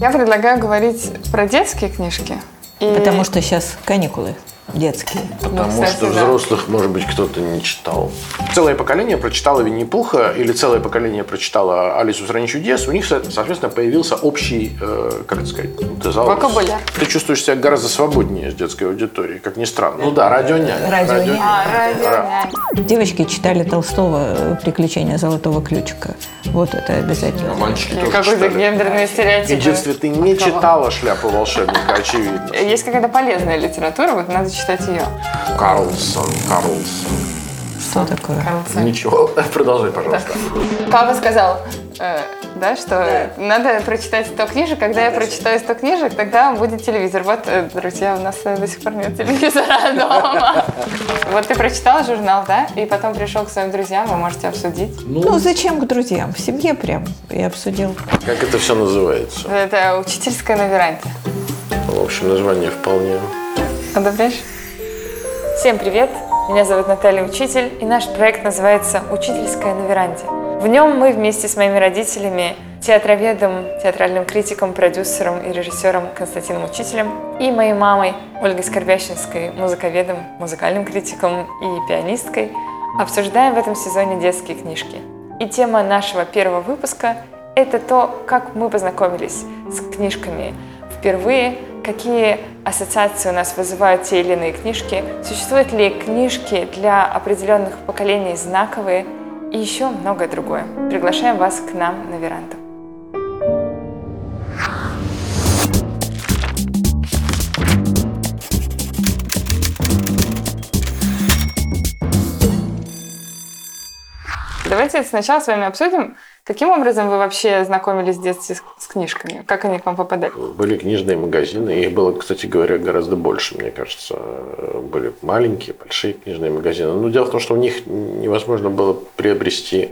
Я предлагаю говорить про детские книжки. И... Потому что сейчас каникулы детские. Потому ну, кстати, что да. взрослых, может быть, кто-то не читал. Целое поколение прочитало Винни-Пуха или целое поколение прочитало Алису в стране чудес. У них, соответственно, появился общий, э, как это сказать, тезаурус. Вокабуляр. Ты чувствуешь себя гораздо свободнее с детской аудиторией, как ни странно. Ну да, радионянь. Радионянь. А, радионянь. Девочки читали Толстого э, «Приключения золотого ключика». Вот это обязательно. А мальчики тоже Какой-то гендерный стереотип. И в детстве ты не читала «Шляпу волшебника», очевидно. Есть какая-то полезная литература, вот надо читать ее. Карлсон, Карлсон. Что такое? Карлсон. Ничего, продолжай, пожалуйста. Папа сказал, э, да, что да. надо прочитать 100 книжек. Когда я прочитаю 100 книжек, тогда будет телевизор. Вот, э, друзья, у нас э, до сих пор нет телевизора дома. Вот ты прочитал журнал, да? И потом пришел к своим друзьям, вы можете обсудить. Ну, ну зачем к друзьям? В семье прям и обсудил. Как это все называется? Это учительская на веранде. В общем, название вполне. Одобряешь? Всем привет! Меня зовут Наталья Учитель, и наш проект называется «Учительская на веранде». В нем мы вместе с моими родителями, театроведом, театральным критиком, продюсером и режиссером Константином Учителем и моей мамой Ольгой Скорбящинской, музыковедом, музыкальным критиком и пианисткой, обсуждаем в этом сезоне детские книжки. И тема нашего первого выпуска – это то, как мы познакомились с книжками впервые, какие ассоциации у нас вызывают те или иные книжки, существуют ли книжки для определенных поколений знаковые и еще многое другое. Приглашаем вас к нам на веранду. Давайте сначала с вами обсудим, Каким образом вы вообще знакомились в детстве с книжками? Как они к вам попадали? Были книжные магазины. Их было, кстати говоря, гораздо больше, мне кажется. Были маленькие, большие книжные магазины. Но дело в том, что в них невозможно было приобрести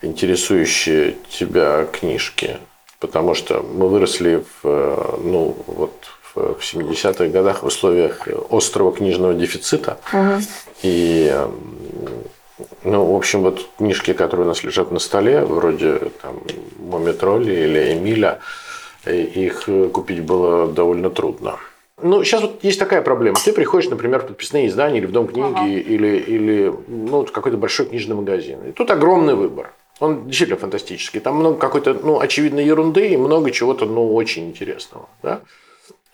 интересующие тебя книжки. Потому что мы выросли в, ну, вот, в 70-х годах в условиях острого книжного дефицита. Угу. И ну, в общем, вот книжки, которые у нас лежат на столе, вроде там Мумитроли или Эмиля, э, их купить было довольно трудно. Ну, сейчас вот есть такая проблема. Ты приходишь, например, в подписные издания или в Дом книги, ага. или, или ну, какой-то большой книжный магазин. И тут огромный выбор. Он действительно фантастический. Там много какой-то, ну, очевидной ерунды и много чего-то, ну, очень интересного. Да?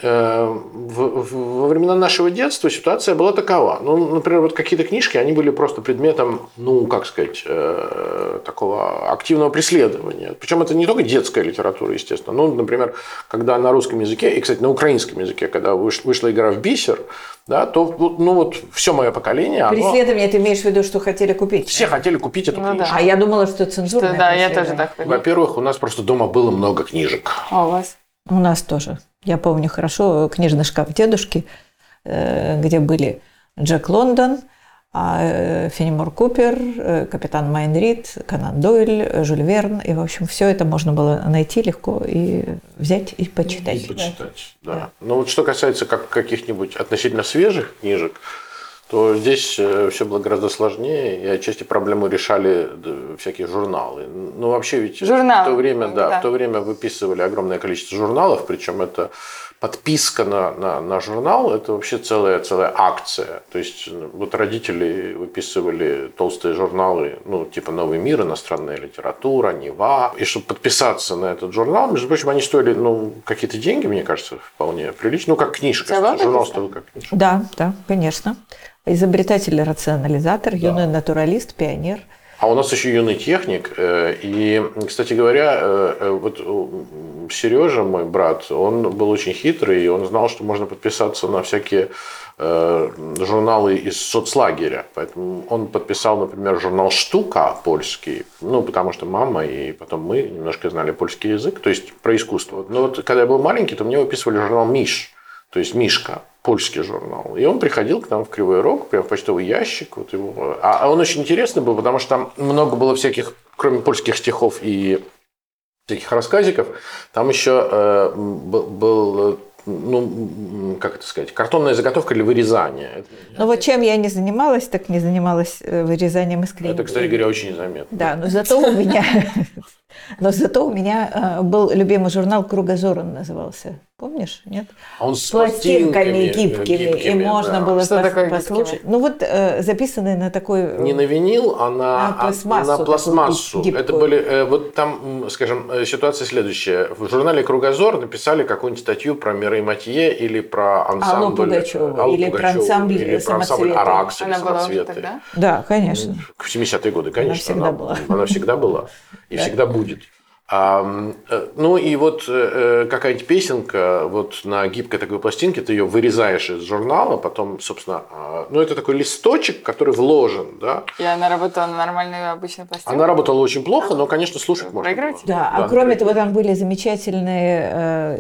Э, во времена нашего детства ситуация была такова. Ну, например, вот какие-то книжки, они были просто предметом, ну, как сказать, э, такого активного преследования. Причем это не только детская литература, естественно. Ну, например, когда на русском языке, и, кстати, на украинском языке, когда вышла игра в бисер, да, то ну вот все мое поколение. Оно... Преследование, ты имеешь в виду, что хотели купить? Все хотели купить эту ну, книжку. Да. А я думала, что цензурное. Что, да, я тоже так. Во-первых, у нас просто дома было много книжек. А у вас? У нас тоже. Я помню хорошо книжный шкаф дедушки, э, где были Джек Лондон, а, э, Фенимор Купер, э, капитан Майнрид, Канан Дойль, Жюль Верн. И, в общем, все это можно было найти легко и взять и почитать. И почитать, да. да. Но вот что касается как каких-нибудь относительно свежих книжек, то здесь все было гораздо сложнее, и отчасти проблему решали всякие журналы. Ну, вообще ведь Журнал. в то время, да, да, в то время выписывали огромное количество журналов, причем это подписка на, на, на журнал – это вообще целая, целая акция. То есть вот родители выписывали толстые журналы, ну, типа «Новый мир», «Иностранная литература», «Нева». И чтобы подписаться на этот журнал, между прочим, они стоили, ну, какие-то деньги, мне кажется, вполне прилично. Ну, как книжка. Журнал стоил как книжка. Да, да, конечно. Изобретатель-рационализатор, да. юный натуралист, пионер – а у нас еще юный техник. Э, и, кстати говоря, э, э, вот Сережа, мой брат, он был очень хитрый, и он знал, что можно подписаться на всякие журналы из соцлагеря. Поэтому он подписал, например, журнал «Штука» польский, ну, потому что мама и потом мы немножко знали польский язык, то есть про искусство. Но вот когда я был маленький, то мне выписывали журнал «Миш», то есть «Мишка» польский журнал. И он приходил к нам в Кривой Рог, прям в почтовый ящик. Вот его. А, а он очень интересный был, потому что там много было всяких, кроме польских стихов и всяких рассказиков, там еще э, был, был ну, как это сказать, картонная заготовка или вырезание. Ну вот чем я не занималась, так не занималась э, вырезанием из книги. Это, кстати говоря, очень заметно. Да, но зато у меня Но зато у меня э, был любимый журнал «Кругозор» он назывался. Помнишь? Нет? А он с С пластинками пластинками, гибкими, и можно да. было Что пос- такое послушать. гибкими? Ну вот э, записанные на такой... э, Не на винил, а на, На а- пластмассу на пластмассу. Это были, э, вот там, скажем, э, ситуация следующая. В журнале «Кругозор» написали какую-нибудь статью про Мирей Матье или про ансамбль... Пугачёву, Аллу или про ансамбль или про ансамбль. «Аракс» или Она была уже «Самоцветы». тогда? Да, конечно. В 70-е годы, конечно. всегда была. Она всегда была. И всегда будет. А, ну и вот э, э, какая-нибудь песенка вот на гибкой такой пластинке, ты ее вырезаешь из журнала, потом, собственно, а, ну это такой листочек, который вложен, да. И она работала на нормальную обычную пластинку? Она работала очень плохо, но, конечно, слушать можно. Проигрываете? было. Да, а кроме того, там были замечательные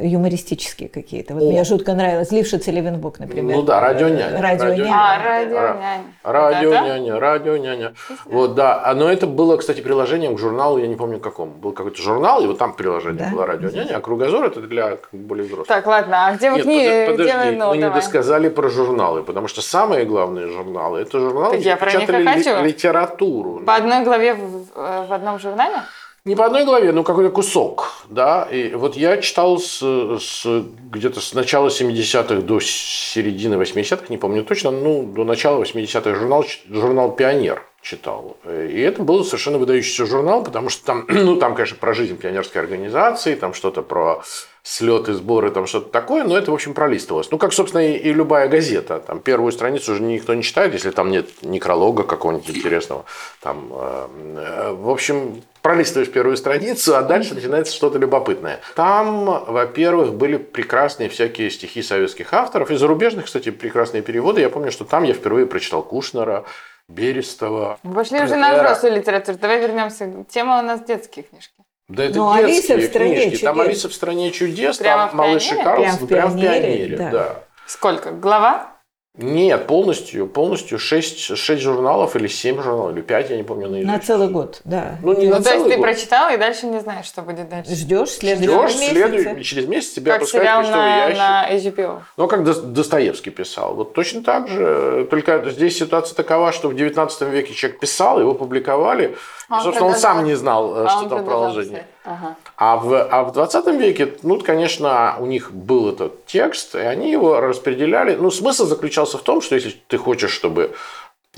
э, юмористические какие-то. Вот мне жутко нравилось Лившиц и Левенбук, например. Ну да, радио няня. Радио няня. А, радио Ра- няня. Радио Вот это? няня, радио няня. Вот, да. А, Но это было, кстати, приложением к журналу, я не помню какому. Был какой-то журнал, и вот там приложение Да. было радио няня, а кругозор это для как более взрослых. Так, ладно, а где вы книги? под- Где подожди, вы, ну, мы не досказали про журналы, потому что самые главные журналы это журналы, Так где я про них ли- литературу. По одной главе в- в одном журнале? Не по одной главе, но какой-то кусок, да. И вот я читал с, с- где-то с начала 70-х до середины 80-х, не помню точно, ну, до начала 80-х журнал, журнал «Пионер» читал. И это был совершенно выдающийся журнал, потому что там, ну, там, конечно, про жизнь пионерской организации, там что-то про слеты, сборы, там что-то такое, но это, в общем, пролистывалось. Ну, как, собственно, и, и любая газета. Там первую страницу уже никто не читает, если там нет некролога какого-нибудь интересного. Там, э, э, в общем, пролистываешь первую страницу, а дальше начинается что-то любопытное. Там, во-первых, были прекрасные всякие стихи советских авторов, и зарубежных, кстати, прекрасные переводы. Я помню, что там я впервые прочитал Кушнера, Берестова. Мы пошли уже на взрослую литературу. Давай вернемся. Тема у нас детские книжки. Да это Ну, «Алиса детские в стране книжки. Там чудес». «Алиса в стране чудес», Прямо там в «Малыш и «Пионере»? Карлсон», Прям в прям в «Пионере», «Пионере», да. да. Сколько? Глава? Нет, полностью, полностью 6, 6 журналов или 7 журналов, или 5, я не помню наизусть. На целый год, да. Ну, не на Ну, то есть целый ты год. прочитал и дальше не знаешь, что будет дальше. Ждешь следующего Ждешь, месяца. следующий, через месяц тебя Как опускают сериал на, ящик. на HBO. Ну, как Дос- Достоевский писал. Вот точно так же. Только здесь ситуация такова, что в 19 веке человек писал, его публиковали. А и, он собственно, он сам продолжал. не знал, э, А что он там продолжение. писать. Ага. А в, а в 20 веке, ну, конечно, у них был этот текст, и они его распределяли. Ну, смысл заключался в том, что если ты хочешь, чтобы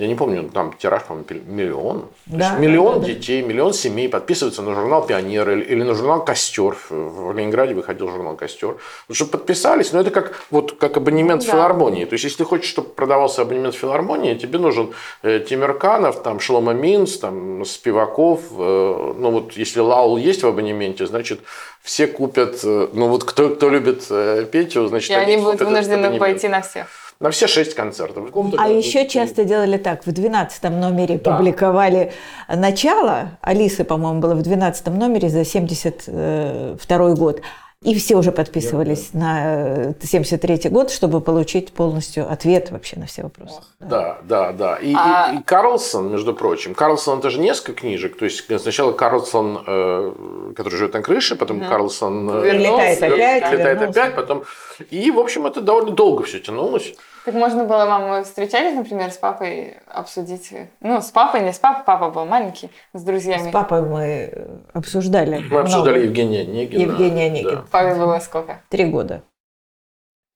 я не помню, там тираж, по-моему, миллион. Да, миллион да, да. детей, миллион семей подписываются на журнал «Пионер» или, или на журнал «Костер». В Ленинграде выходил журнал «Костер». Ну, чтобы подписались, но это как, вот, как абонемент в Да. филармонии. То есть, если ты хочешь, чтобы продавался абонемент филармонии, тебе нужен э, Тимирканов, там, Шлома Минц, там, Спиваков. э, ну, вот, если Лаул есть в абонементе, значит, все купят, э, ну, вот, кто, кто любит э, Петю, значит, И они будут купят этот вынуждены пойти на всех. На все шесть концертов. А году- еще часто делали так, в 12 номере Да. публиковали начало, Алисы, по-моему, было в 12 номере за 72 год, и все уже подписывались на 73 год, чтобы получить полностью ответ вообще на все вопросы. Да, да, да. И, и- А- и Карлсон, между прочим, Карлсон это же несколько книжек. То есть сначала Карлсон, э, который живет на крыше, потом Карлсон э, Прилетает опять, вернулся. опять, потом. И, в общем, это довольно долго все тянулось. Так можно было вам, встречались, например, с папой обсудить? Ну, с папой, не с папой, папа был маленький, с друзьями. С папой мы э, обсуждали. Мы обсуждали. Евгения Онегина. Евгения Онегина. Папе было сколько? Три года.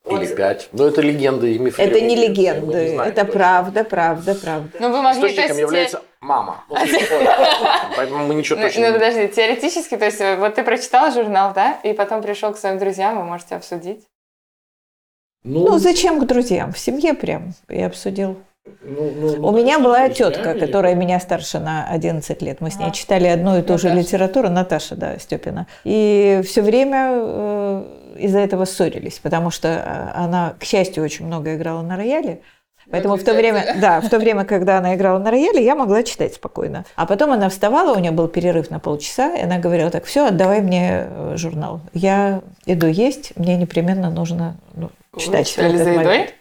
Да. Или пять. Но это легенды и мифы. Это не легенды, знаем это точно. правда, правда, правда. Ну, вы могли, то Источником есть, является мама. Ну, Поэтому мы ничего Ну, точно ну, не подожди, теоретически, то есть вот ты прочитал журнал, да, и потом пришел к своим друзьям, вы можете обсудить. Ну, зачем к друзьям? В семье прям и обсудил. ну, ну, У меня была тетка, или- которая меня старше на 11 лет. Мы с ней Ага. читали одну и ту же Наташа. литературу, Наташа, да, Степина. И все время э, из-за этого ссорились, потому что э, она, к счастью, очень много играла на рояле. Поэтому в то время, да, в то время, когда она играла на рояле, я могла читать спокойно. А потом она вставала, у нее был перерыв на полчаса, и она говорила так, все, отдавай мне э, журнал. Я иду есть, мне непременно нужно ну, Вы читать. в читали за едой? момент».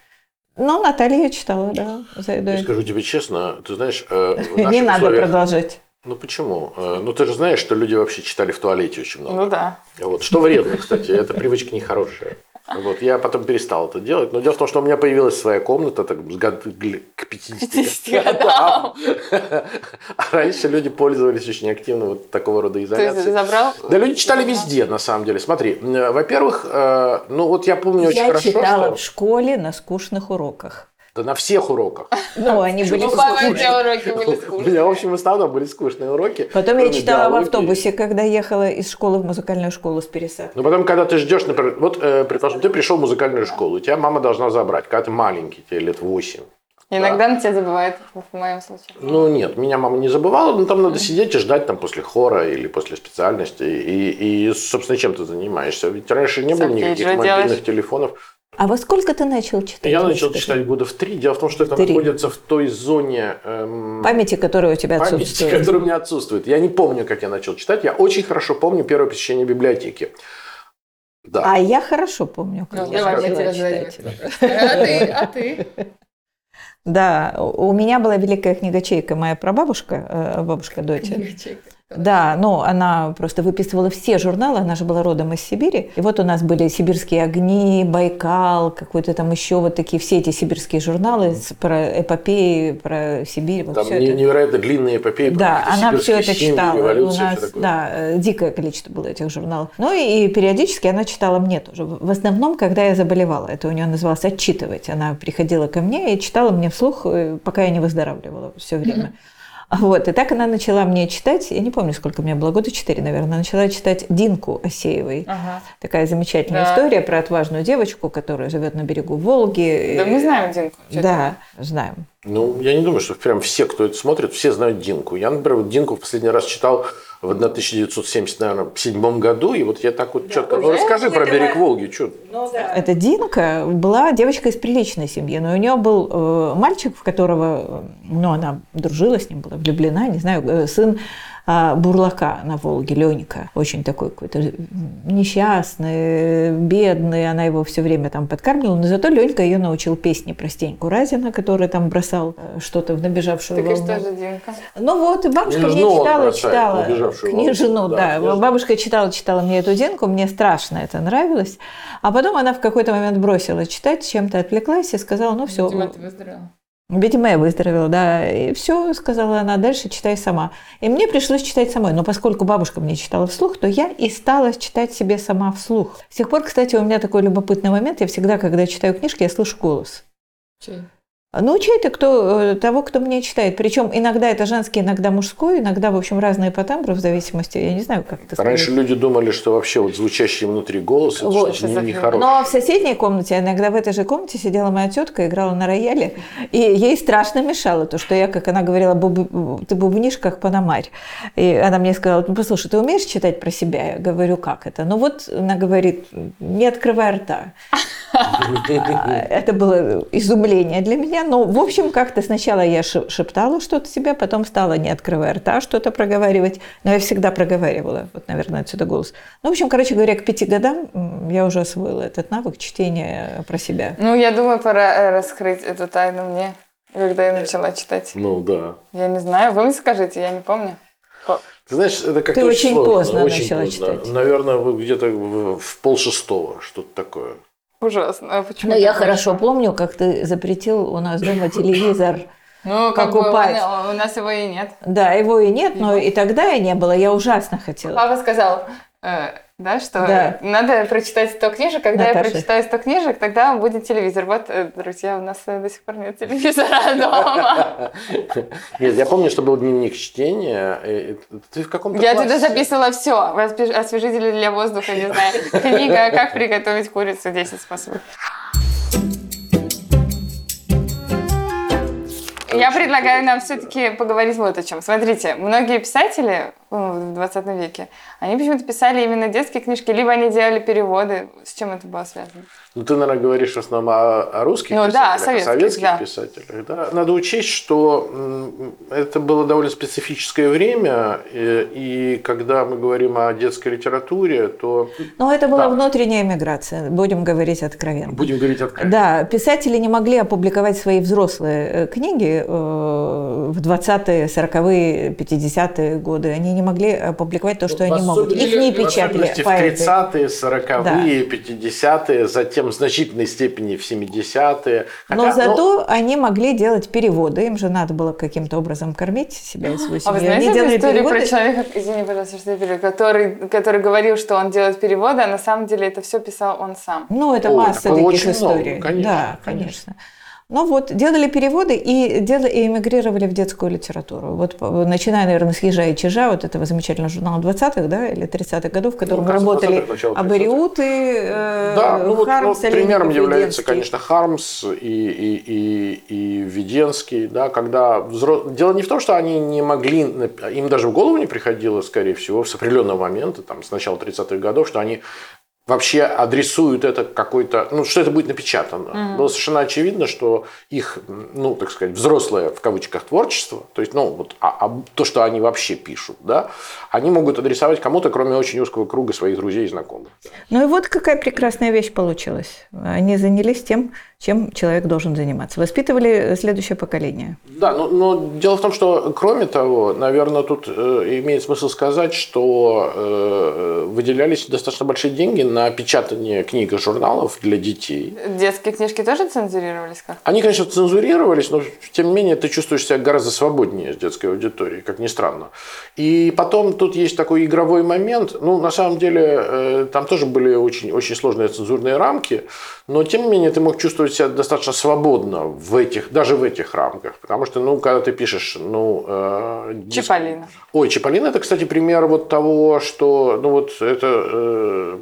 Ну, Наталья читала, да, за Я едой. скажу тебе честно, ты знаешь, э, Не надо продолжать. Ну почему? Э, Ну ты же знаешь, что люди вообще читали в туалете очень много. Ну да. Вот. Что вредно, кстати, эта привычка нехорошая. Вот, я потом перестал это делать. Но дело в том, что у меня появилась своя комната так, к 50, 50 годам. А раньше люди пользовались очень активно вот такого рода изоляцией. забрал? Да, люди читали везде, на самом деле. Смотри, э, во-первых, э, ну вот я помню очень Я хорошо, читала что... в школе на скучных уроках. Да на всех уроках. Ну, они были У папы скучные. все уроки были У меня, в общем, в основном были скучные уроки. Потом я читала в автобусе, когда ехала из школы в музыкальную школу с пересадкой. Ну, потом, когда ты ждешь, например, вот, э, предположим, ты пришел в музыкальную школу, тебя мама должна забрать, когда ты маленький, тебе лет 8. Иногда на тебя забывает, в моем случае. Ну, нет, меня мама не забывала, но там надо сидеть и ждать там после хора или после специальности. И, и собственно, чем ты занимаешься? Ведь раньше не было Сольфеджио никаких делаешь? мобильных телефонов. А во сколько ты начал читать? Я начал Расскажи. читать года в три. Дело в том, что это Три. находится в той зоне эм, Памяти, которая у тебя памяти, отсутствует. которая у меня отсутствует. Я не помню, как я начал читать. Я очень хорошо помню первое посещение библиотеки. Да. А я хорошо помню, как Ну, я давай, я начала читать. А ты? А ты? Да, у меня была великая книгачейка, моя прабабушка, э, бабушка Дотя. Да, ну она просто выписывала все журналы, она же была родом из Сибири. И вот у нас были «Сибирские огни», «Байкал», какой-то там еще вот такие, все эти сибирские журналы с- про эпопеи, про Сибирь. Вот Там всё не- это. невероятно длинные эпопеи. Да, она все это семьи, читала. У нас, да, э, дикое количество было этих журналов. Ну и, и периодически она читала мне тоже. В основном, когда я заболевала. Это у нее называлось отчитывать. Она приходила ко мне и читала мне вслух, э, пока я не выздоравливала все время. Вот, и так она начала мне читать, я не помню, сколько мне было, года четыре, наверное, начала читать Динку Осеевой. Ага. Такая замечательная Да. история про отважную девочку, которая живет на берегу Волги. Да мы знаем Динку. Да, знаем. Ну, я не думаю, что прям все, кто это смотрит, все знают Динку. Я, например, вот Динку в последний раз читал в 1977 году, и вот я так вот четко... Ну, расскажи про берег Волги, что? Эта Динка была девочка из приличной семьи, но у нее был э, мальчик, в которого, э, ну, она дружила с ним, была влюблена, не знаю, э, сын Бурлака на Волге, Ленька, очень такой какой-то несчастный, бедный, она его все время там подкармливала, но зато Ленька ее научил песни про Стеньку Разина, который там бросал э, что-то в набежавшую Так волну. что же Динка? Ну вот, и бабушка мне читала, читала. волну. да. Да. Бабушка читала, читала мне эту Динку, мне страшно это нравилось. А потом она в какой-то момент бросила читать, чем-то отвлеклась и сказала, ну все. Видимо, ты выздоровела. Видимо, я выздоровела, да. И все, сказала она, дальше читай сама. И мне пришлось читать самой. Но поскольку бабушка мне читала вслух, то я и стала читать себе сама вслух. С тех пор, кстати, у меня такой любопытный момент. Я всегда, когда читаю книжки, я слышу голос. Чей? Ну, чей-то, кто, э, того, кто мне читает. Причем иногда это женский, иногда мужской, иногда, в общем, разные по тембру, в зависимости, я не знаю, как это сказать. Раньше люди думали, что вообще вот звучащий внутри голос, это Вот, что-то нехорошее. Но в соседней комнате, иногда в этой же комнате сидела моя тетка, играла на рояле, и ей страшно мешало то, что я, как она говорила, «Буб- ты бубнишь, как панамарь. И она мне сказала, ну, послушай, ты умеешь читать про себя? Я говорю, как это? Ну вот, она говорит, не открывай рта. Это было изумление для меня. Но, в общем, как-то сначала я шеп- шептала что-то себе, потом стала, не открывая рта, что-то проговаривать. Но я всегда проговаривала. Вот, наверное, отсюда голос. Ну, в общем, короче говоря, к пяти годам я уже освоила этот навык чтения про себя. Ну, я думаю, пора э, раскрыть эту тайну мне, когда я начала читать. Ну да. Я не знаю, вы мне скажите, я не помню. Ты знаешь, это как-то Ты очень сложно, поздно очень начала поздно. читать. Наверное, вы где-то в, в полшестого, что-то такое. Ужасно. А почему Но я хорошо вышло? помню, как ты запретил у нас дома телевизор. Ну, как бы покупать. он- у нас его и нет. Да, его и нет, но и тогда и не было. Я ужасно хотела. Папа сказал, да, что Да. надо прочитать 100 книжек. Когда я Наташа. прочитаю 100 книжек, тогда будет телевизор. Вот, э, друзья, у нас э, до сих пор нет телевизора дома. Нет, я помню, что был дневник чтения. Ты в каком-то Я туда записывала все. Освежители для воздуха, не знаю. Книга «Как приготовить курицу. 10 способов». Я предлагаю нам все-таки поговорить вот о чем. Смотрите, многие писатели ну, в 20 веке, они почему-то писали именно детские книжки, либо они делали переводы. С чем это было связано? Ну, ты, наверное, говоришь в основном о, о русских Ну да, писателях, советских, о советских да. писателях. Да? Надо учесть, что это было довольно специфическое время, и, и когда мы говорим о детской литературе, то Но это была Да. внутренняя миграция, будем говорить откровенно. будем говорить откровенно. Да, писатели не могли опубликовать свои взрослые э, книги э, в 20-е, 40-е, 50-е годы. Они не могли опубликовать то, что В они могут. Их не печатали в поэты. 30-е, 40-е, 50-е, затем в значительной степени в 70-е. Но Хотя, ну, зато они могли делать переводы, им же надо было каким-то образом кормить себя и свою А вы семью. знаете они делали историю переводы. про человека, извини, пожалуйста, что я перебью, который, который говорил, что он делает переводы, а на самом деле это все писал он сам? Ну, это Ой, масса таких очень много, историй. конечно, да, конечно. конечно. Ну вот, делали переводы и, дел- и эмигрировали в детскую литературу. Вот по- начиная, наверное, с «Ежа и чижа», вот этого замечательного журнала 20-х, да, или 30-х годов, в котором Ну, работали 20-х, начало 30-х. Абориуты, э, Да, ну вот Хармс, ну, примером является, конечно, Хармс и, и, и, и Веденский, да, когда взро- дело не в том, что они не могли, им даже в голову не приходило, скорее всего, с определенного момента, там, с начала 30-х годов, что они вообще адресуют это какой-то, ну, что это будет напечатано. Было совершенно очевидно, что их, ну, так сказать, взрослое, в кавычках, творчество, то есть, ну, вот, а, а то, что они вообще пишут, да, они могут адресовать кому-то, кроме очень узкого круга своих друзей и знакомых. Ну и вот какая прекрасная вещь получилась. Они занялись тем, чем человек должен заниматься. Воспитывали следующее поколение. Да, но, но дело в том, что кроме того, наверное, тут э, имеет смысл сказать, что э, выделялись достаточно большие деньги на печатание книг и журналов для детей. Детские книжки тоже цензурировались как? Они, конечно, цензурировались, но тем не менее ты чувствуешь себя гораздо свободнее с детской аудиторией, как ни странно. И потом тут есть такой игровой момент. Ну, на самом деле, э, там тоже были очень, очень сложные цензурные рамки, но тем не менее ты мог чувствовать себя достаточно свободно в этих, даже в этих рамках. Потому что, ну, когда ты пишешь, ну... э, диск- Чиполлино. Ой, Чиполлино это, кстати, пример вот того, что, ну вот это э,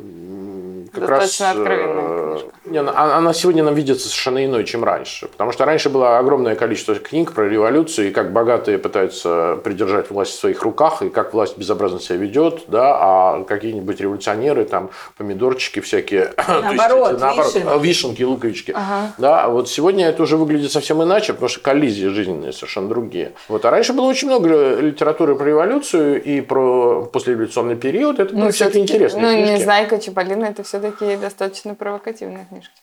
как Достаточно раз... откровенная э, книжка. не, она она сегодня нам видится совершенно иной, чем раньше. Потому что раньше было огромное количество книг про революцию, и как богатые пытаются придержать власть в своих руках, и как власть безобразно себя ведет, да, а какие-нибудь революционеры, там, помидорчики всякие, то есть Наоборот, наоборот, вишенки. вишенки, луковички. Ага. Да, а вот сегодня это уже выглядит совсем иначе, потому что коллизии жизненные совершенно другие. Вот, а раньше было очень много литературы про революцию и про послереволюционный период. Это были всякие интересные Ну, книжки. Незнайка, Чиполлино это все-таки достаточно провокативные книжки.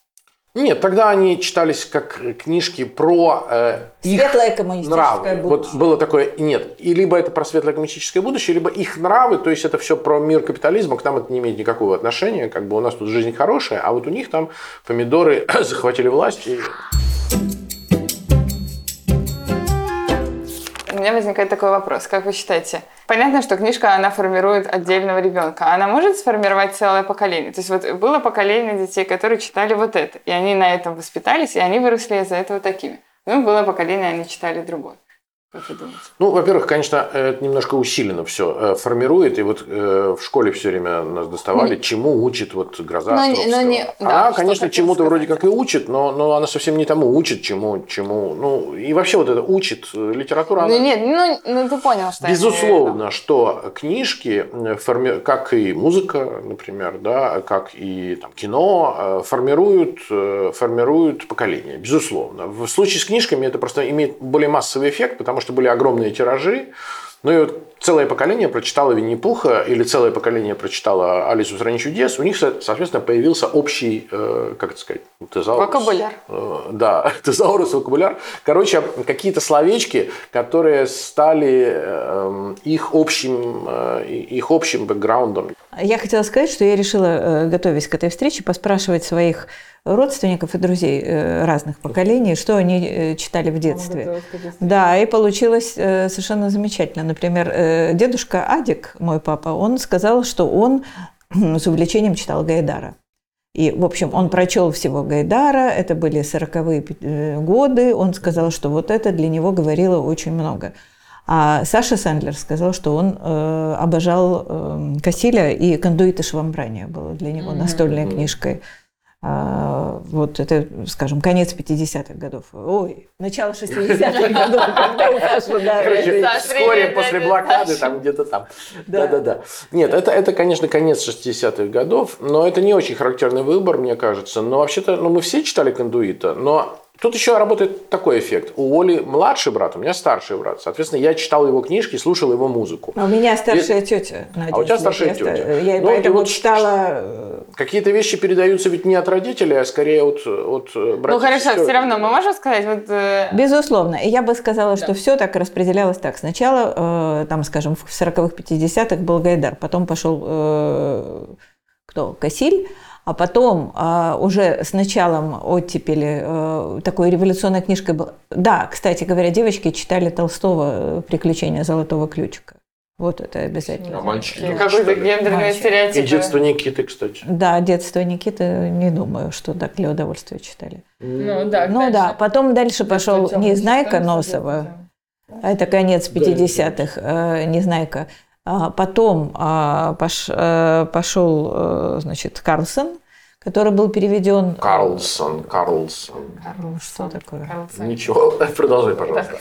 Нет, тогда они читались как книжки про э, их Светлое коммунистическое нравы. будущее. Вот было такое, нет, и либо это про светлое коммунистическое будущее, либо их нравы, то есть это все про мир капитализма, к нам это не имеет никакого отношения, как бы у нас тут жизнь хорошая, а вот у них там помидоры захватили власть. И... У меня возникает такой вопрос. Как вы считаете? Понятно, что книжка, она формирует отдельного ребенка. Она может сформировать целое поколение? То есть вот было поколение детей, которые читали вот это, и они на этом воспитались, и они выросли из-за этого такими. Ну, было поколение, они читали другое. Как вы думаете? Ну, во-первых, конечно, это немножко усиленно все формирует, и вот э, в школе все время нас доставали, чему учит вот гроза Ну, не- Островского. ну, не- да, Она, конечно, чему-то вроде как и учит, но, но она совсем не тому учит, чему, чему, ну, и вообще вот это учит э, литература. она- Ну, нет, ну, ну, ты понял, что. Безусловно, что книжки, э, форми- как и музыка, например, да, как и там, кино, э, формируют, э, формируют поколение. Безусловно. В случае с книжками это просто имеет более массовый эффект, потому что были огромные тиражи. Ну и вот целое поколение прочитало Винни-Пуха или целое поколение прочитало Алису в стране чудес, у них, со- соответственно, появился общий, э, как это сказать, тезаурус. Вокабуляр. Э, Да, тезаурус, вокабуляр. Короче, какие-то словечки, которые стали э, их общим, э, их общим бэкграундом. Я хотела сказать, что я решила, э, готовясь к этой встрече, поспрашивать своих родственников и друзей э, разных поколений, что они э, читали в детстве. Да, и получилось совершенно замечательно. Например, дедушка Адик, мой папа, он сказал, что он с увлечением читал Гайдара. И, в общем, он прочел всего Гайдара, это были 40-е э, годы, он сказал, что вот это для него говорило очень много. А Саша Сэндлер сказал, что он э, обожал э, Кассиля, и «Кондуиты Швамбрания» было для него настольной книжкой. А, вот это, скажем, конец 50-х годов. Ой, начало 60-х годов, когда у Саши, да, Короче, вскоре после блокады, там где-то там. Да. Да-да-да. Нет, это, это, конечно, конец 60-х годов, но это не очень характерный выбор, мне кажется. Но вообще-то, ну, мы все читали кондуита, но Тут еще работает такой эффект. У Оли младший брат, у меня старший брат. Соответственно, я читал его книжки, слушал его музыку. А у меня старшая тетя. Надя, А у тебя я старшая ста- тетя. Я Ну, поэтому и вот читала... э, Какие-то вещи передаются ведь не от родителей, а скорее от, от э, братьев Ну и хорошо, все равно мы можем сказать, вот э, Безусловно. И я бы сказала, что все так распределялось так. Сначала, э, там, скажем, в 40-х, 50-х был Гайдар, потом пошел э, кто? Кассиль, а потом а, уже с началом оттепели э, такой революционной книжкой была... Да, кстати говоря, девочки читали Толстого э, «Приключения золотого ключика». Вот это обязательно. А мальчики какой-то читали. гендерный Мальчик. И стереотип. детство Никиты, кстати. Да, детство Никиты, не думаю, что так для удовольствия читали. Ну да, Ну да, потом дальше пошел Детство Незнайка Носова. Это конец 50-х, э, Незнайка. А Потом а, пош- э, пошел, э, значит, Карлсон, который был переведен... Карлсон, Карлсон. Карл, что такое? Карлсон. Ничего, продолжай, пожалуйста.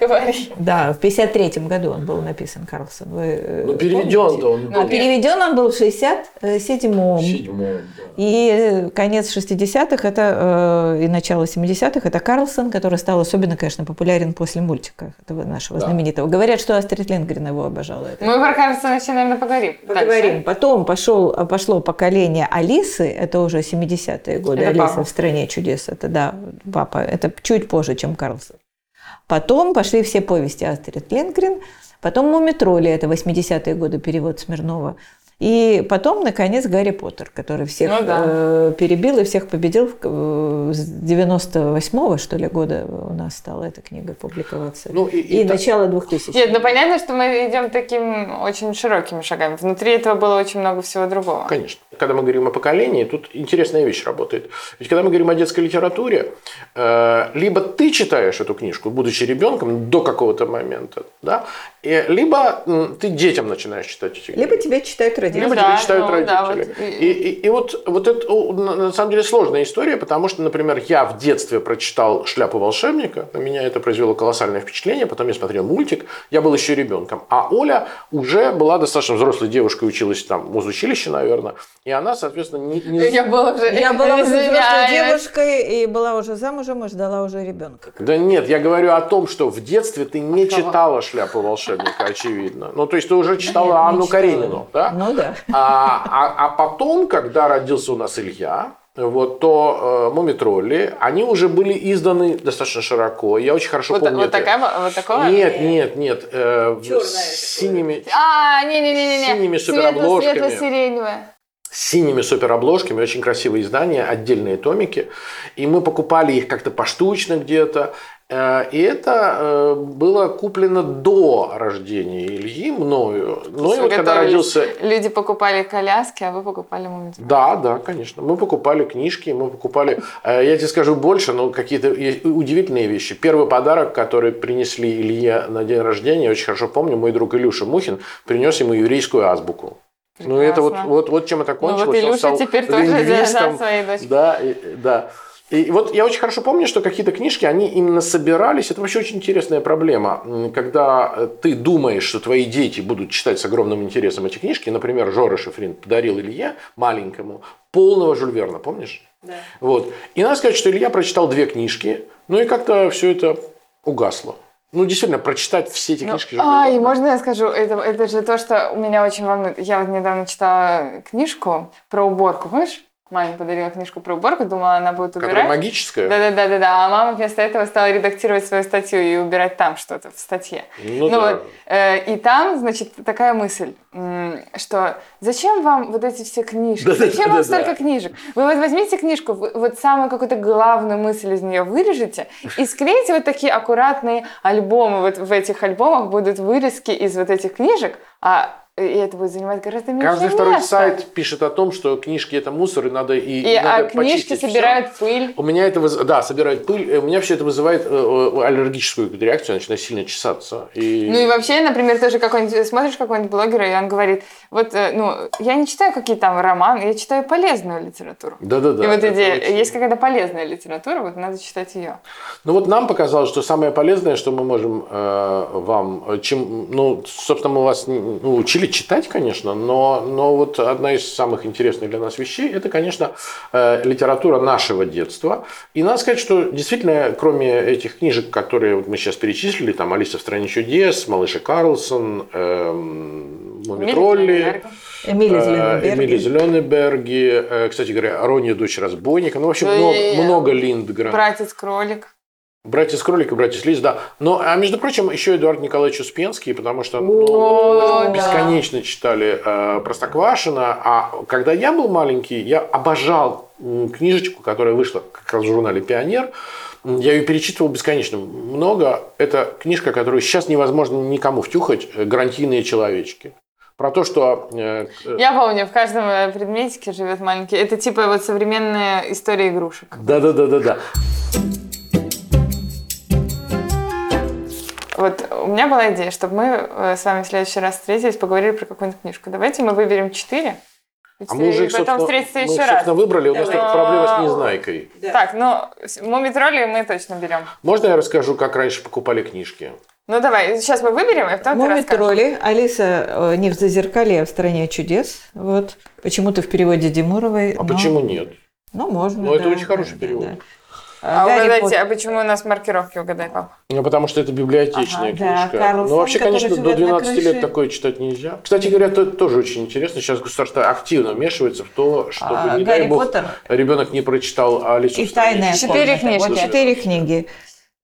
Говори. Да, в 53 году он был написан, Карлсон. Вы, э, Ну, переведен-то он А был. переведен он был в 67-м. Седьмом, да. И э, конец 60-х это, э, и начало 70-х это Карлсон, который стал особенно, конечно, популярен после мультика этого нашего Да. знаменитого. Говорят, что Астрид Лингрен его обожала. Это Мы про Карлсона еще, наверное, поговорим. Поговорим. Потом пошел, пошло поколение Алисы, это уже 70-е годы, Это Алиса папа. в стране чудес, это да, папа, это чуть позже, чем Карлсон. Потом пошли все повести Астрид Лингрен, потом Мумитроли, это 80-е годы, перевод Смирнова. И потом, наконец, Гарри Поттер, который всех Ну да. э, перебил и всех победил. В- э, С 98-го, что ли, года у нас стала эта книга публиковаться. Ну, и- и и та- начало 2000 Нет, ну понятно, что мы идем таким очень широкими шагами. Внутри этого было очень много всего другого. Конечно. Когда мы говорим о поколении, тут интересная вещь работает. Ведь когда мы говорим о детской литературе, э, либо ты читаешь эту книжку, будучи ребенком, до какого-то момента, да, и либо ты детям начинаешь читать эти книги. Либо тебя читают родители. Либо Ну тебе да, читают ну да, родители. вот. И, и- и вот, вот это на на самом деле сложная история, потому что, например, я в детстве прочитал «Шляпу волшебника», на меня это произвело колоссальное впечатление, потом я смотрел мультик, я был еще ребенком. А Оля уже была достаточно взрослой девушкой, училась там в музучилище, наверное, и она, соответственно, не... не- Я была уже... Я была уже взрослой девушкой и была уже замужем и ждала уже ребенка. Да нет, я говорю о том, что в детстве ты не читала «Шляпу волшебника», очевидно. Ну, то есть ты уже читала не Анну читала. Каренину, да? Ну да. А, а- а потом, когда родился у нас Илья, вот, то э, «Мумитролли», они уже были изданы достаточно широко. Я очень хорошо Вот, помню вот это. такая, вот такого? Нет, нет, нет. э, с синими, А, не-не-не-не. Синими суперобложками. Светло-сиреневое. С синими суперобложками, очень красивые издания, отдельные томики. И мы покупали их как-то поштучно где-то. Э, И это э, было куплено до рождения Ильи мною. Ну и вот когда родился Люди покупали коляски, а вы покупали мумитроль. Да, да, конечно. Мы покупали книжки, мы покупали, э, я тебе скажу больше, но какие-то удивительные вещи. Первый подарок, который принесли Илье на день рождения, я очень хорошо помню, мой друг Илюша Мухин принес ему еврейскую азбуку. Ну, это вот, Прекрасно. вот, вот чем это Ну кончилось. вот Он Илюша стал теперь лингвистом. своей дочкой. Да, и, да. И вот я очень хорошо помню, что какие-то книжки, они именно собирались. Это вообще очень интересная проблема. Когда э, ты думаешь, что твои дети будут читать с огромным интересом эти книжки, например, Жора Шифрин подарил Илье маленькому полного Жюль Верна, помнишь? Да. Вот. И надо сказать, что Илья прочитал две книжки, ну и как-то все это угасло. Ну, действительно, прочитать все эти Ну, книжки Жюля а, и можно я скажу, это, это же то, что меня очень волнует. Я вот недавно читала книжку про уборку, помнишь? Маме подарила книжку про уборку, думала, она будет убирать. Которая магическая. Да-да-да-да, а мама вместо этого стала редактировать свою статью и убирать там что-то в статье. Ну, Ну да. вот, э, и там, значит, такая мысль, что зачем вам вот эти все книжки, Да-да-да-да-да. зачем вам столько книжек? Вы вот возьмите книжку, вот самую какую-то главную мысль из нее вырежете и склейте вот такие аккуратные альбомы. Вот в этих альбомах будут вырезки из вот этих книжек, а и это будет занимать гораздо меньше Каждый второй места. сайт пишет о том, что книжки это мусор, и надо и, И, надо а книжки почистить собирают пыль. У меня это, выз- да, собирают пыль. У меня все это вызывает э, э, аллергическую реакцию, я начинаю сильно чесаться. И... Ну и вообще, например, тоже какой-нибудь, смотришь какого-нибудь блогера, и он говорит, вот, э, ну, я не читаю какие там романы, я читаю полезную литературу. Да-да-да. и вот идея, очень- есть какая-то полезная литература, вот надо читать ее. Ну вот нам показалось, что самое полезное, что мы можем э, вам, э, чем, ну, собственно, мы вас ну, учили учили читать, конечно, но, но вот одна из самых интересных для нас вещей – это, конечно, э, литература нашего детства. И надо сказать, что действительно, кроме этих книжек, которые вот мы сейчас перечислили, там «Алиса в стране чудес», «Малыш и Карлсон», эм, «Мумитролли», Эмили Зелененберги. Эмили Зелененберги. Кстати говоря, Рони, дочь разбойника. Ну, в общем, много, много Линдгрен. Братец-кролик. Братец Кролик и Братец Лис, да. Но, а между прочим, еще Эдуард Николаевич Успенский, потому что ну, О, мы бесконечно читали э, Простоквашино. А когда я был маленький, я обожал книжечку, которая вышла как раз в журнале «Пионер». Я ее перечитывал бесконечно много. Это книжка, которую сейчас невозможно никому втюхать. «Гарантийные человечки». Про то, что... Э, Я помню, в каждом э, предметике живет маленький. Это типа вот современная история игрушек. Да-да-да-да-да. Вот у меня была идея, чтобы мы э, с вами в следующий раз встретились, поговорили про какую-нибудь книжку. Давайте мы выберем четыре. А мы уже, потом встретиться мы, еще раз. выбрали, у нас только проблема с Незнайкой. Да. Так, ну, Мумитроли мы точно берем. Можно я расскажу, как раньше покупали книжки? Ну давай, сейчас мы выберем, и потом Муми тролли, Алиса не в Зазеркалье, а в стране чудес. Вот. Почему-то в переводе Димуровой. А но... почему нет? Ну, можно. Ну, да, это очень хороший да, перевод. Да. А Гарри угадайте, Поттер. а почему у нас маркировки угадай, пап? Ну, потому что это библиотечная ага, книжка. Да, ну, вообще, конечно, до 12 лет такое читать нельзя. Кстати говоря, это тоже очень интересно. Сейчас государство активно вмешивается в то, чтобы, а, не Гарри дай бог, Поттер. ребенок не прочитал Алису. И тайная Четыре книжки. Вот четыре книги.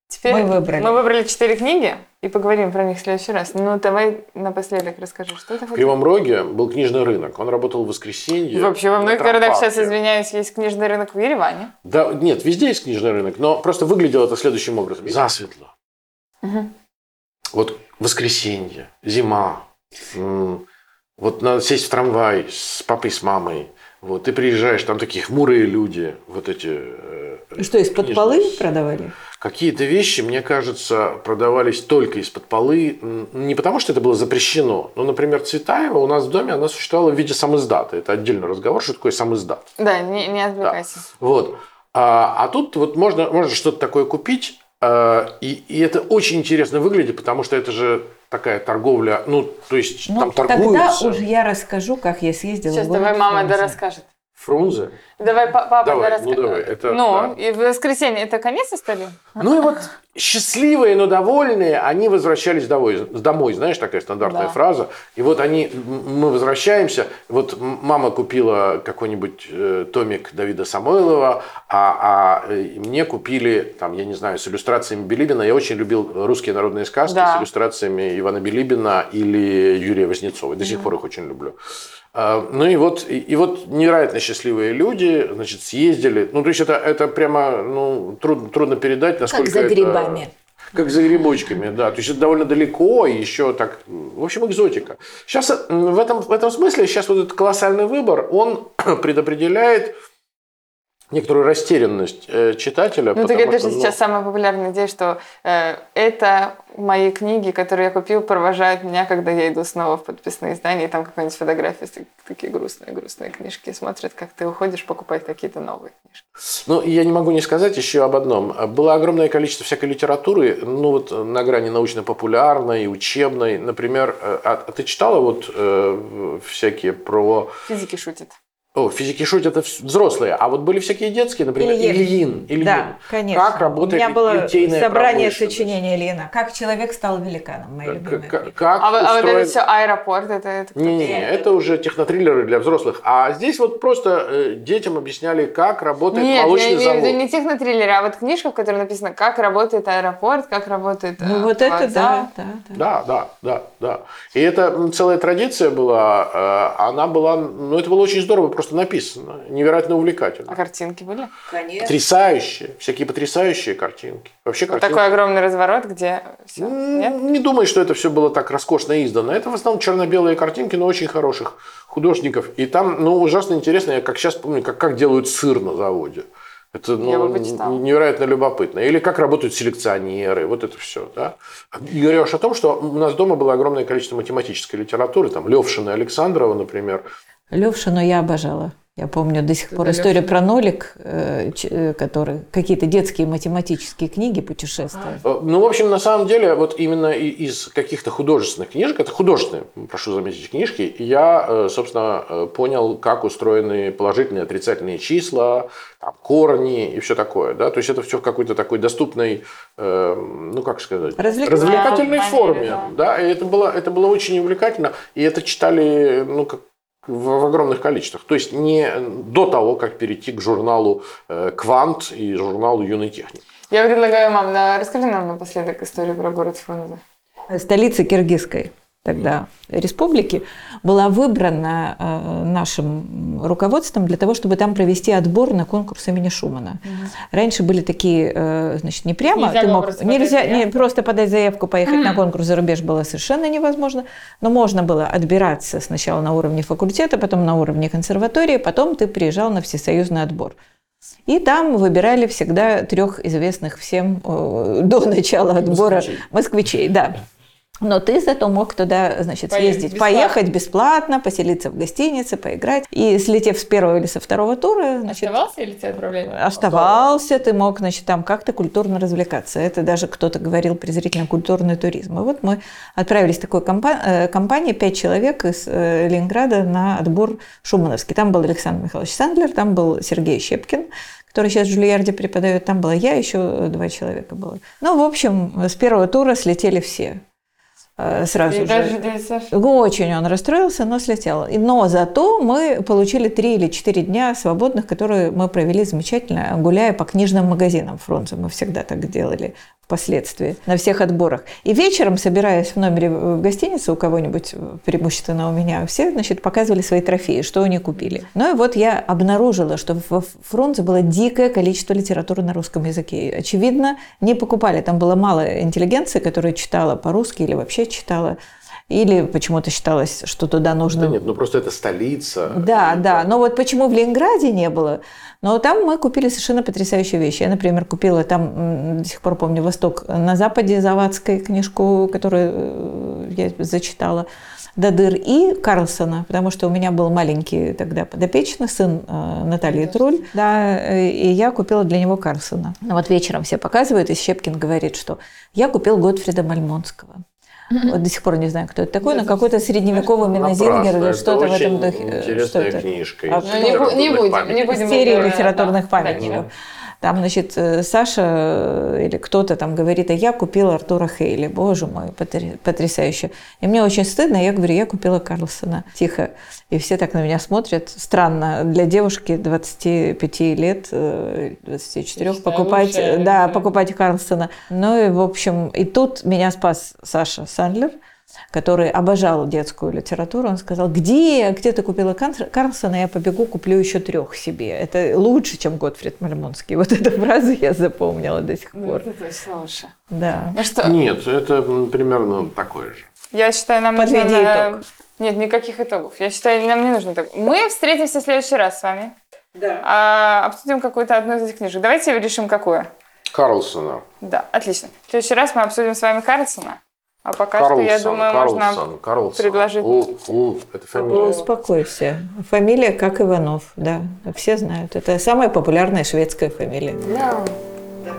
Теперь мы выбрали. Мы выбрали четыре книги и поговорим про них в следующий раз. Ну, давай напоследок расскажи, что это. В Кривом Роге был книжный рынок. Он работал в воскресенье. Вообще во многих городах сейчас, извиняюсь, есть книжный рынок в Ереване. Да, нет, везде есть книжный рынок, но просто выглядело это следующим образом. Засветло. Угу. Вот воскресенье, зима. Вот надо сесть в трамвай с папой, с мамой. Вот, ты приезжаешь, там такие хмурые люди, вот эти... Э, что, из-под полы продавали? Какие-то вещи, мне кажется, продавались только из-под полы. Не потому, что это было запрещено. Но, например, Цветаева у нас в доме, она существовала в виде самиздата. Это отдельный разговор, что такое самиздат. Да, не, не отвлекайся. Да. Вот. А, а тут вот можно, можно что-то такое купить, и, и это очень интересно выглядит, потому что это же такая торговля, ну, то есть ну, там торгуются. Тогда уже я расскажу, как я съездила. Сейчас давай мама да расскажет. Фрунзе? Давай, папа, давай, да ну давай. Это, ну, да. и в воскресенье это конец истории? Ну и вот счастливые, но довольные, они возвращались домой, домой знаешь, такая стандартная да. фраза. И вот они, мы возвращаемся, вот мама купила какой-нибудь э, томик Давида Самойлова, а, а э, мне купили, там, я не знаю, с иллюстрациями Билибина. Я очень любил русские народные сказки да. с иллюстрациями Ивана Билибина или Юрия Вознецова. До сих mm-hmm. пор их очень люблю. А, ну и вот, и, и вот невероятно счастливые люди, значит, съездили. Ну, то есть это, это прямо ну, трудно, трудно передать, насколько Как за грибами. Это, как за грибочками, да. То есть это довольно далеко, и еще так, в общем, экзотика. Сейчас в этом, в этом смысле, сейчас вот этот колоссальный выбор, он предопределяет некоторую растерянность э, читателя. Ну, так это же ну... сейчас самая популярная идея, что э, это мои книги, которые я купил, провожают меня, когда я иду снова в подписные издания, и там какая-нибудь фотография, такие грустные-грустные книжки, смотрят, как ты уходишь покупать какие-то новые книжки. Ну, я не могу не сказать еще об одном. Было огромное количество всякой литературы, ну, вот на грани научно-популярной, учебной. Например, э, а, а ты читала вот э, всякие про... Физики шутят. О, физики шутят, это взрослые. А вот были всякие детские, например, Ильин. Ильин. Ильин. Да, конечно. Как работает У меня было собрание сочинения Ильина. Как человек стал великаном, моя любимая как, как а, устроен... а вот это все аэропорт, это... это не, не, не, это уже технотриллеры для взрослых. А здесь вот просто э, детям объясняли, как работает Нет, молочный я завод. Нет, не технотриллеры, а вот книжка, в которой написано, как работает аэропорт, как работает Ну вот вокзал. это да, да, да. Да, да, да, да. И это целая традиция была, э, она была, ну это было очень здорово просто написано невероятно увлекательно. А картинки были? Конечно. Потрясающие, всякие потрясающие картинки. Вообще вот такой огромный разворот, где все. Нет? Не думаю, что это все было так роскошно издано. Это в основном черно-белые картинки, но очень хороших художников. И там, ну, ужасно интересно, я как сейчас помню, как, как делают сыр на заводе. Это ну, невероятно любопытно. Или как работают селекционеры, вот это все. Да? И говоря уж о том, что у нас дома было огромное количество математической литературы, там Левшина и Александрова, например. Левшину я обожала. Я помню до сих пор историю про нолик, э, э, который какие-то детские математические книги путешествия. Э, ну, в общем, на самом деле, вот именно из каких-то художественных книжек, это художественные, прошу заметить, книжки, я, собственно, понял, как устроены положительные, отрицательные числа, там, корни и все такое. Да? То есть это все в какой-то такой доступной, ну как сказать, развлекательной форме. Да. да, и это было, это было очень увлекательно. И это читали, ну, как в, огромных количествах. То есть не до того, как перейти к журналу э, «Квант» и журналу «Юный техник». Я предлагаю, мам, на... расскажи нам напоследок историю про город Фрунзе. Столица киргизской тогда республики, была выбрана э, нашим руководством для того, чтобы там провести отбор на конкурс имени Шумана. Угу. Раньше были такие, э, значит, не прямо, нельзя ты мог, нельзя не просто подать заявку, поехать угу. на конкурс за рубеж было совершенно невозможно, но можно было отбираться сначала на уровне факультета, потом на уровне консерватории, потом ты приезжал на всесоюзный отбор. И там выбирали всегда трех известных всем э, до начала отбора москвичей, москвичей да. Но ты зато мог туда, значит, съездить, бесплатно. поехать бесплатно, поселиться в гостинице, поиграть. И слетев с первого или со второго тура... Значит, оставался или тебя отправляли? Оставался, ты мог, значит, там как-то культурно развлекаться. Это даже кто-то говорил презрительно культурный туризм. И вот мы отправились в такой компа- компании, пять человек из э, Ленинграда на отбор Шумановский. Там был Александр Михайлович Сандлер, там был Сергей Щепкин, который сейчас в Жульярде преподает, там была я, еще два человека было. Ну, в общем, с первого тура слетели все. Э, сразу и же. Даже Очень он расстроился, но слетел. Но зато мы получили три или четыре дня свободных, которые мы провели замечательно, гуляя по книжным магазинам Фрунзе. Мы всегда так делали впоследствии на всех отборах. И вечером, собираясь в номере в гостинице у кого-нибудь, преимущественно у меня, все, значит, показывали свои трофеи, что они купили. Ну и вот я обнаружила, что в Фрунзе было дикое количество литературы на русском языке. Очевидно, не покупали. Там было мало интеллигенции, которая читала по-русски или вообще читала или почему-то считалось, что туда нужно... Да нет, ну просто это столица. Да, да. Но вот почему в Ленинграде не было? Но там мы купили совершенно потрясающие вещи. Я, например, купила там, до сих пор помню, «Восток на Западе» Завадской книжку, которую э, я зачитала до дыр, и Карлсона, потому что у меня был маленький тогда подопечный, сын э, Натальи Труль, да, э, и я купила для него Карлсона. Ну вот вечером все показывают, и Щепкин говорит, что я купил Готфрида Мальмонского. Вот до сих пор не знаю, кто это такой, но какой-то средневековый Минозингер или что-то в этом духе. Интересная книжка. А, ну, не, не будем, не будем. Серии литературных памятников. Там, значит, э, Саша э, или кто-то там говорит, а я купила Артура Хейли, боже мой, потрясающе. И мне очень стыдно, я говорю, я купила Карлсона. Тихо. И все так на меня смотрят. Странно для девушки 25 лет, 24 э, покупать, лучше, да, покупать Карлсона. Ну и, в общем, и тут меня спас Саша Сандлер – который обожал детскую литературу, он сказал, где, где ты купила Карлсона, я побегу, куплю еще трех себе. Это лучше, чем Готфрид Мальмонский. Вот эту фразу я запомнила до сих ну, пор. Ну, это лучше. Да. Ну, что? Нет, это примерно такое же. Я считаю, нам Подведи нужно... итог. Нет, никаких итогов. Я считаю, нам не нужно итог. Мы встретимся в следующий раз с вами. Да. А, обсудим какую-то одну из этих книжек. Давайте решим, какую. Карлсона. Да, отлично. В следующий раз мы обсудим с вами Карлсона. А пока Карлсон, что, я думаю, Карлсон, можно Карлсон. предложить... У, у, это фамилия. Успокойся. Фамилия как Иванов, да. Все знают. Это самая популярная шведская фамилия. Да.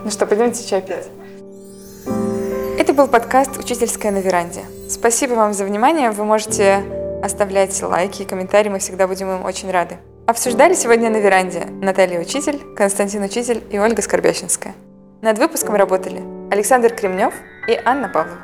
Ну что, пойдемте чай пить. Это был подкаст «Учительская на веранде». Спасибо вам за внимание. Вы можете оставлять лайки и комментарии. Мы всегда будем им очень рады. Обсуждали сегодня на веранде Наталья Учитель, Константин Учитель и Ольга Скорбящинская. Над выпуском работали Александр Кремнев и Анна Павлова.